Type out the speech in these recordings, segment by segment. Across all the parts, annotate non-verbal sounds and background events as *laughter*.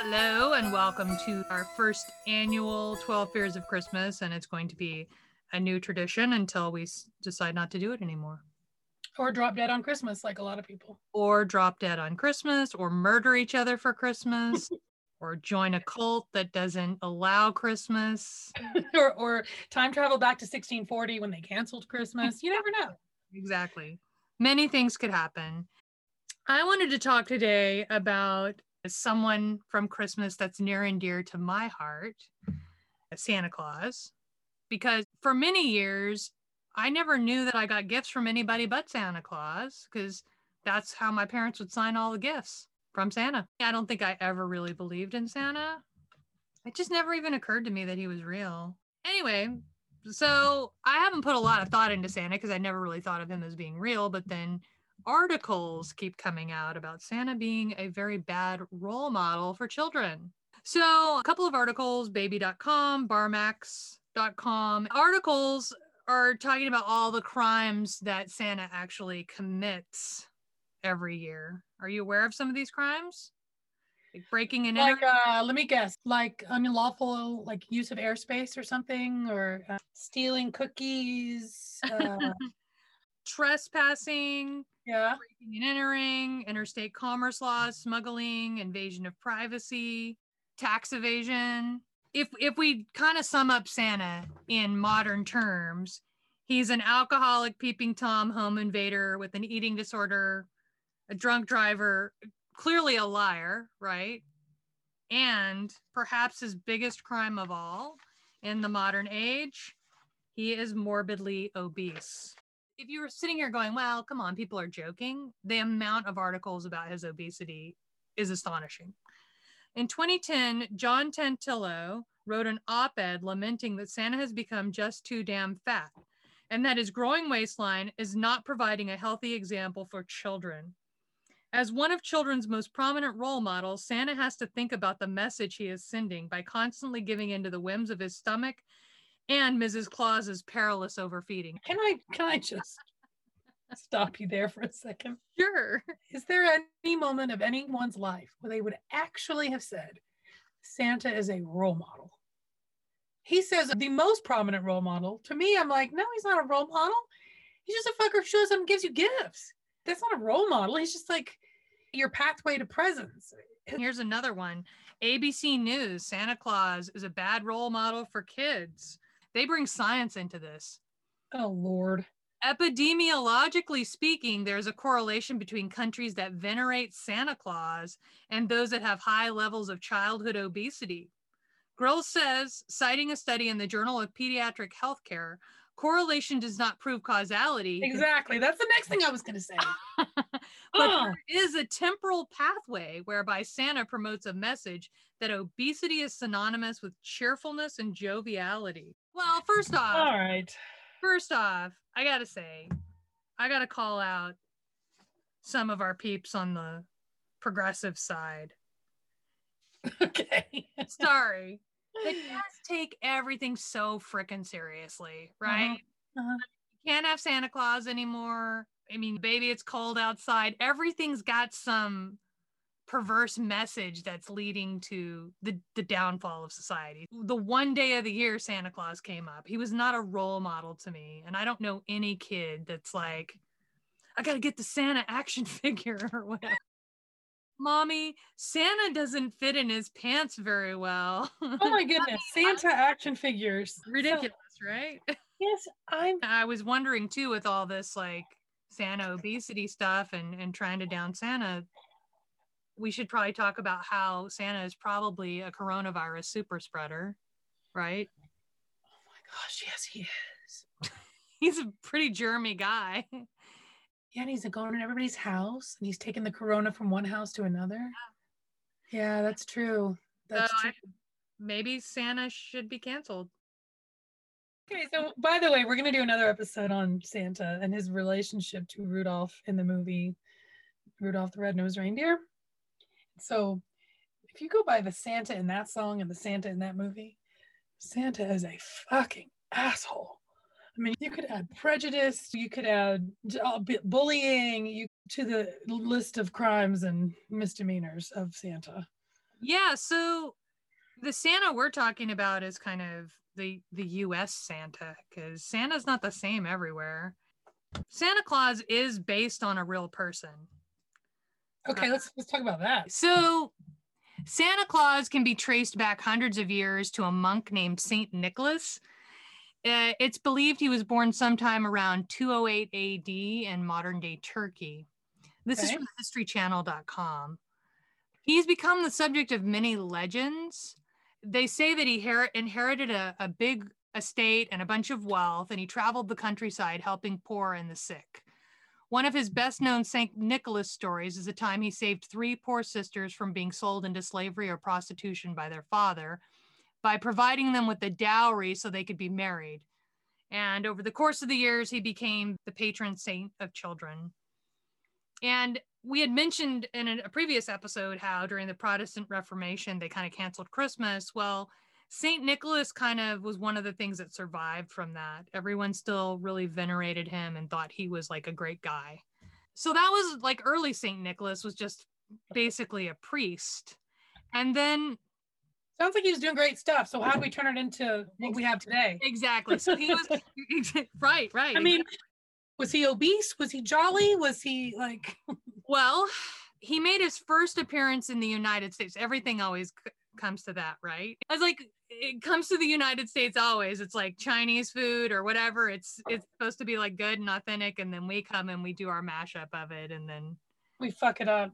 Hello, and welcome to our first annual 12 Fears of Christmas. And it's going to be a new tradition until we s- decide not to do it anymore. Or drop dead on Christmas, like a lot of people. Or drop dead on Christmas, or murder each other for Christmas, *laughs* or join a cult that doesn't allow Christmas. *laughs* or, or time travel back to 1640 when they canceled Christmas. You never know. *laughs* Exactly. Many things could happen. I wanted to talk today about someone from Christmas that's near and dear to my heart, Santa Claus, because for many years, I never knew that I got gifts from anybody but Santa Claus because that's how my parents would sign all the gifts from Santa. I don't think I ever really believed in Santa. It just never even occurred to me that he was real. Anyway, so I haven't put a lot of thought into Santa because I never really thought of him as being real, but then articles keep coming out about Santa being a very bad role model for children. So, a couple of articles, baby.com, barmax.com, articles are talking about all the crimes that Santa actually commits every year. Are you aware of some of these crimes? Like breaking and Like, entering? uh, let me guess, like unlawful, like use of airspace or something, or uh, stealing cookies. Uh, *laughs* trespassing, yeah. breaking and entering, interstate commerce laws, smuggling, invasion of privacy, tax evasion. If if we kind of sum up Santa in modern terms, he's an alcoholic, peeping tom, home invader with an eating disorder, a drunk driver, clearly a liar, right? And perhaps his biggest crime of all in the modern age, he is morbidly obese if you were sitting here going, well, come on, people are joking, the amount of articles about his obesity is astonishing. In 2010, John Tantillo wrote an op ed lamenting that Santa has become just too damn fat and that his growing waistline is not providing a healthy example for children. As one of children's most prominent role models, Santa has to think about the message he is sending by constantly giving in to the whims of his stomach and Mrs. Claus is perilous overfeeding. Can I can I just stop you there for a second? Sure. Is there any moment of anyone's life where they would actually have said Santa is a role model? He says the most prominent role model. To me, I'm like, no, he's not a role model. He's just a fucker who shows up and gives you gifts. That's not a role model. He's just like your pathway to presents. Here's another one ABC News Santa Claus is a bad role model for kids. They bring science into this. Oh Lord. Epidemiologically speaking, there's a correlation between countries that venerate Santa Claus and those that have high levels of childhood obesity. Grill says, citing a study in the Journal of Pediatric Healthcare, correlation does not prove causality. Exactly. That's the next thing I was gonna say. *laughs* but Oh. there is a temporal pathway whereby Santa promotes a message that obesity is synonymous with cheerfulness and joviality. Well, first off, All right. first off, I gotta say, I gotta call out some of our peeps on the progressive side. *laughs* Okay. Sorry. They just take everything so freaking seriously, right? Uh-huh. You can't have Santa Claus anymore. I mean, baby, it's cold outside. Everything's got some perverse message that's leading to the, the downfall of society. The one day of the year Santa Claus came up, he was not a role model to me. And I don't know any kid that's like, I got to get the Santa action *laughs* figure or whatever. Mommy, Santa doesn't fit in his pants very well. *laughs* Oh my goodness. Santa action figures. Ridiculous, right? *laughs* Yes, I'm I was wondering too with all this like Santa obesity stuff and and trying to down Santa. We should probably talk about how Santa is probably a coronavirus super spreader, right? Oh my gosh, yes, he is. *laughs* He's a pretty germy guy. Yeah, and he's going in everybody's house and he's taking the corona from one house to another. Yeah, that's true. That's So true. I- Maybe Santa should be canceled. Okay, so by the way, we're gonna do another episode on Santa and his relationship to Rudolph in the movie Rudolph the Red-Nosed Reindeer. So if you go by the Santa in that song and the Santa in that movie, Santa is a fucking asshole. I mean, you could add prejudice, you could add uh, bu- bullying you, to the list of crimes and misdemeanors of Santa. Yeah, so the Santa we're talking about is kind of the the US Santa cuz Santa's not the same everywhere. Santa Claus is based on a real person. Okay, Uh, let's let's talk about that. So Santa Claus can be traced back hundreds of years to a monk named Saint Nicholas. Uh, it's believed he was born sometime around 208 AD in modern day Turkey. This is Okay. from historychannel.com. He's become the subject of many legends. They say that he her- inherited a, a big estate and a bunch of wealth, and he traveled the countryside helping poor and the sick. One of his best known St. Nicholas stories is the time he saved three poor sisters from being sold into slavery or prostitution by their father by providing them with a dowry so they could be married. And over the course of the years, he became the patron saint of children. And we had mentioned in a previous episode how during the Protestant Reformation, they kind of canceled Christmas. Well, St. Nicholas kind of was one of the things that survived from that. Everyone still really venerated him and thought he was like a great guy. So that was like early St. Nicholas was just basically a priest. And then Sounds like he was doing great stuff. So how do we turn it into what we have today? exactly. So he was *laughs* right, right. I mean, was he obese? Was he jolly? Was he like *laughs* Well, he made his first appearance in the United States. Everything always comes to that, right? It's like it comes to the United States always. It's like Chinese food or whatever. It's it's supposed to be like good and authentic, and then we come and we do our mashup of it, and then we fuck it up?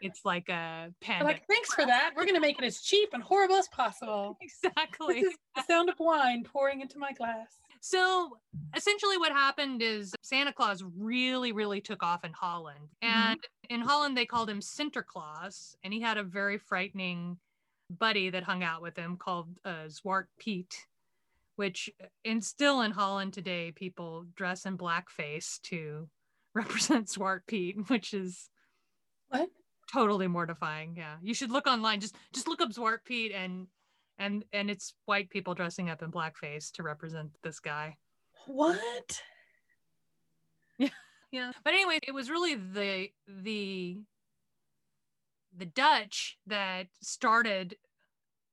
it's like a We're like, thanks for that. We're gonna make it as cheap and horrible as possible. *laughs* exactly. The sound of wine pouring into my glass. So essentially, what happened is Santa Claus really, really took off in Holland. Mm-hmm. And in Holland, they called him Sinterklaas, and he had a very frightening buddy that hung out with him called uh, Zwart Piet, which, and still in Holland today, people dress in blackface to *laughs* represent Zwart Piet, which is What? totally mortifying. Yeah, you should look online. Just just look up Zwart Piet and and and it's white people dressing up in blackface to represent this guy. What? *laughs* Yeah, yeah. But anyway, it was really the the the Dutch that started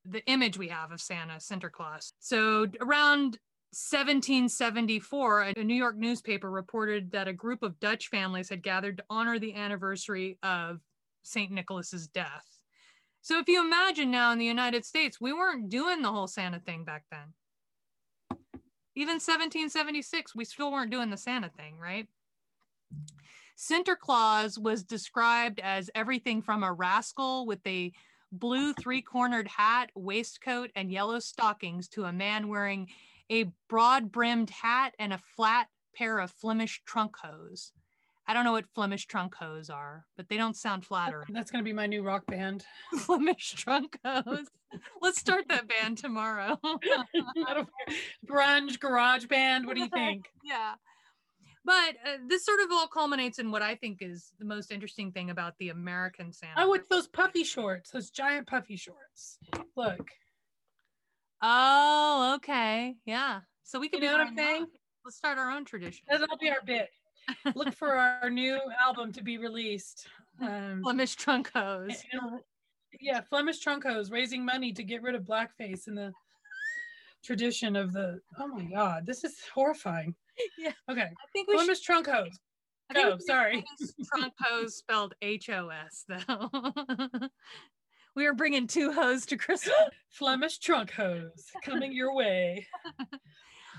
the image we have of Santa Sinterklaas. So around 1774, a New York newspaper reported that a group of Dutch families had gathered to honor the anniversary of St. Nicholas's death. So if you imagine now in the United States, we weren't doing the whole Santa thing back then. Even 1776, we still weren't doing the Santa thing, right? Sinterklaas was described as everything from a rascal with a blue three cornered hat, waistcoat, and yellow stockings to a man wearing a broad brimmed hat and a flat pair of Flemish trunk hose. I don't know what Flemish trunk hose are, but they don't sound flattering. That's gonna be my new rock band. *laughs* Flemish trunk hose. Let's start that band tomorrow. I don't care. Grunge garage band. What do you *laughs* think? yeah. But uh, this sort of all culminates in what I think is the most interesting thing about the American Santa. Oh, with those puffy shorts, those giant puffy shorts. Look, Oh, okay. Yeah. So we you know do what I'm saying? Let's start our own tradition. That'll be our bit. Look for *laughs* our new album to be released. Um, Flemish trunk hose. yeah, Flemish trunk hose raising money to get rid of blackface in the tradition of the. Oh my God, this is horrifying. *laughs* Yeah. Okay, I think we should. Flemish trunk hose. I think we Go. Sorry. Trunk hose spelled H O S though. *laughs* we are bringing two hoes to Christmas. Flemish trunk hose coming your way. *laughs*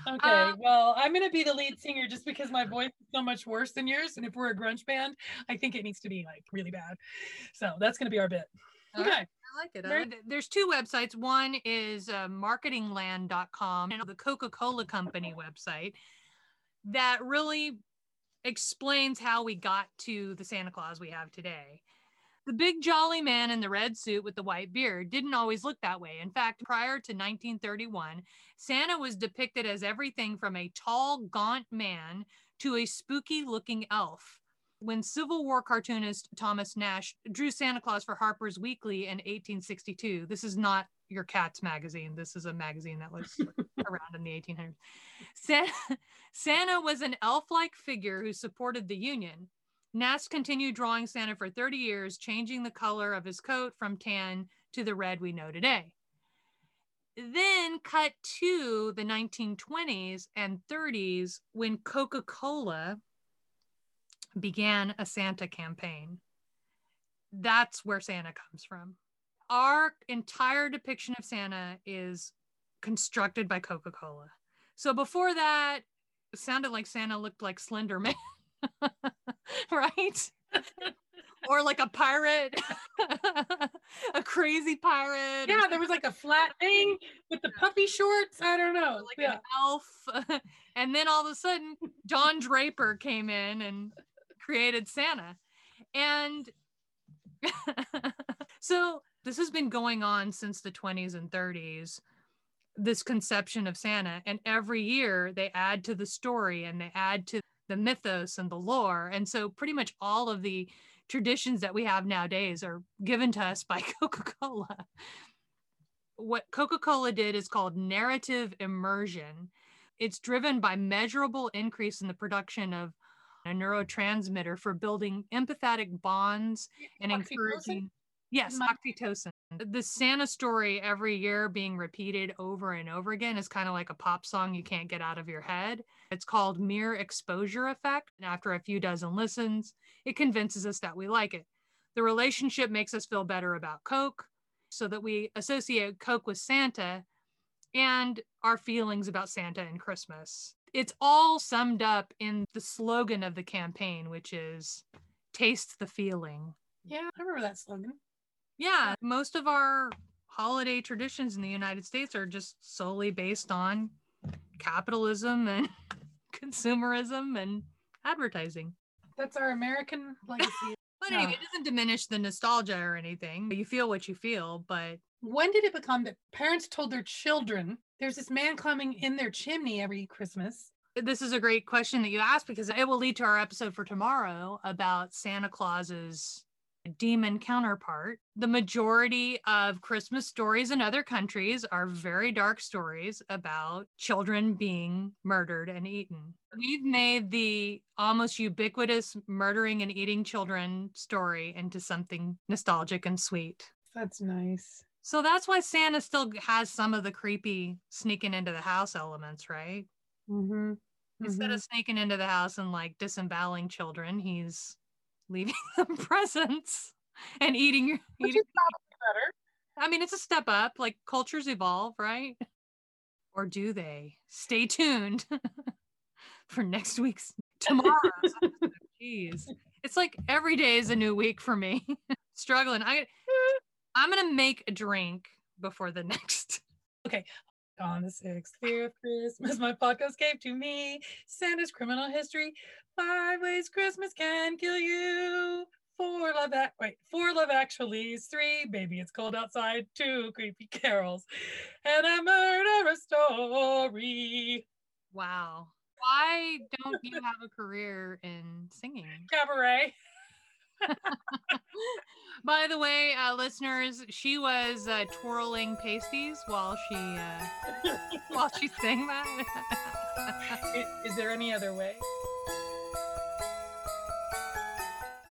Okay, Um, well, I'm gonna be the lead singer just because my voice is so much worse than yours. And if we're a grunge band, I think it needs to be like really bad. So that's gonna be our bit. Okay. right. I like it. I like it. There's two websites. One is uh, marketingland.com and the Coca Cola Company website that really explains how we got to the Santa Claus we have today. The big jolly man in the red suit with the white beard didn't always look that way. In fact, prior to 1931, Santa was depicted as everything from a tall, gaunt man to a spooky looking elf when Civil War cartoonist Thomas Nast drew Santa Claus for Harper's Weekly in 1862. This is not your cat's magazine. This is a magazine that was *laughs* around in the 1800s. Santa, Santa was an elf like figure who supported the Union. Nast continued drawing Santa for 30 years, changing the color of his coat from tan to the red we know today. Then cut to the 1920s and 30s when Coca Cola began a Santa campaign. That's where Santa comes from. Our entire depiction of Santa is constructed by Coca Cola. So before that, it sounded like Santa looked like Slender Man, *laughs* right? *laughs* or like a pirate, *laughs* a crazy pirate. Yeah, there was like a flat thing with the puffy shorts. I don't know. like yeah. an elf. and then all of a sudden, Don Draper came in and created Santa. And so this has been going on since the 20s and 30s this conception of Santa. And every year they add to the story and they add to the mythos and the lore. And so pretty much all of the traditions that we have nowadays are given to us *laughs* by Coca Cola. What Coca Cola did is called narrative immersion. It's driven by measurable increase in the production of a neurotransmitter for building empathetic bonds and encouraging yes My- oxytocin. Uh, the santa story every year being repeated over and over again is kind of like a pop song you can't get out of your head. It's called mere exposure effect and after a few dozen listens it convinces us that we like it. The relationship makes us feel better about coke so that we associate coke with santa and our feelings about santa and christmas. It's all summed up in the slogan of the campaign which is taste the feeling. Yeah, I remember that slogan. Yeah, most of our holiday traditions in the United States are just solely based on capitalism and *laughs* consumerism and advertising. That's our American legacy. *laughs* But Yeah. anyway, it doesn't diminish the nostalgia or anything. You feel what you feel, but when did it become that parents told their children there's this man climbing in their chimney every Christmas? this is a great question that you asked because it will lead to our episode for tomorrow about Santa Claus's demon counterpart. The majority of Christmas stories in other countries are very dark stories about children being murdered and eaten. We've made the almost ubiquitous murdering and eating children story into something nostalgic and sweet. That's nice. So that's why Santa still has some of the creepy sneaking into the house elements, right? Mm-hmm. Instead of sneaking into the house and like disemboweling children, he's leaving *laughs* them presents and eating. your eating better. I mean, it's a step up. Like cultures evolve, right? Or do they? Stay tuned *laughs* for next week's tomorrow's. episode. *laughs* Jeez, it's like every day is a new week for me. Struggling. I, I'm gonna make a drink before the next. On the sixth day of Christmas, my podcast gave to me Santa's criminal history. Five ways Christmas can kill you. Four love that wait, four love actuallys, three baby it's cold outside, two creepy *laughs* carols, and a murder story. Wow. Why don't you have a career in singing? Cabaret. *laughs* By the way, uh, listeners, she was uh, twirling pasties while she uh, *laughs* while she sang that. *laughs* I- Is there any other way?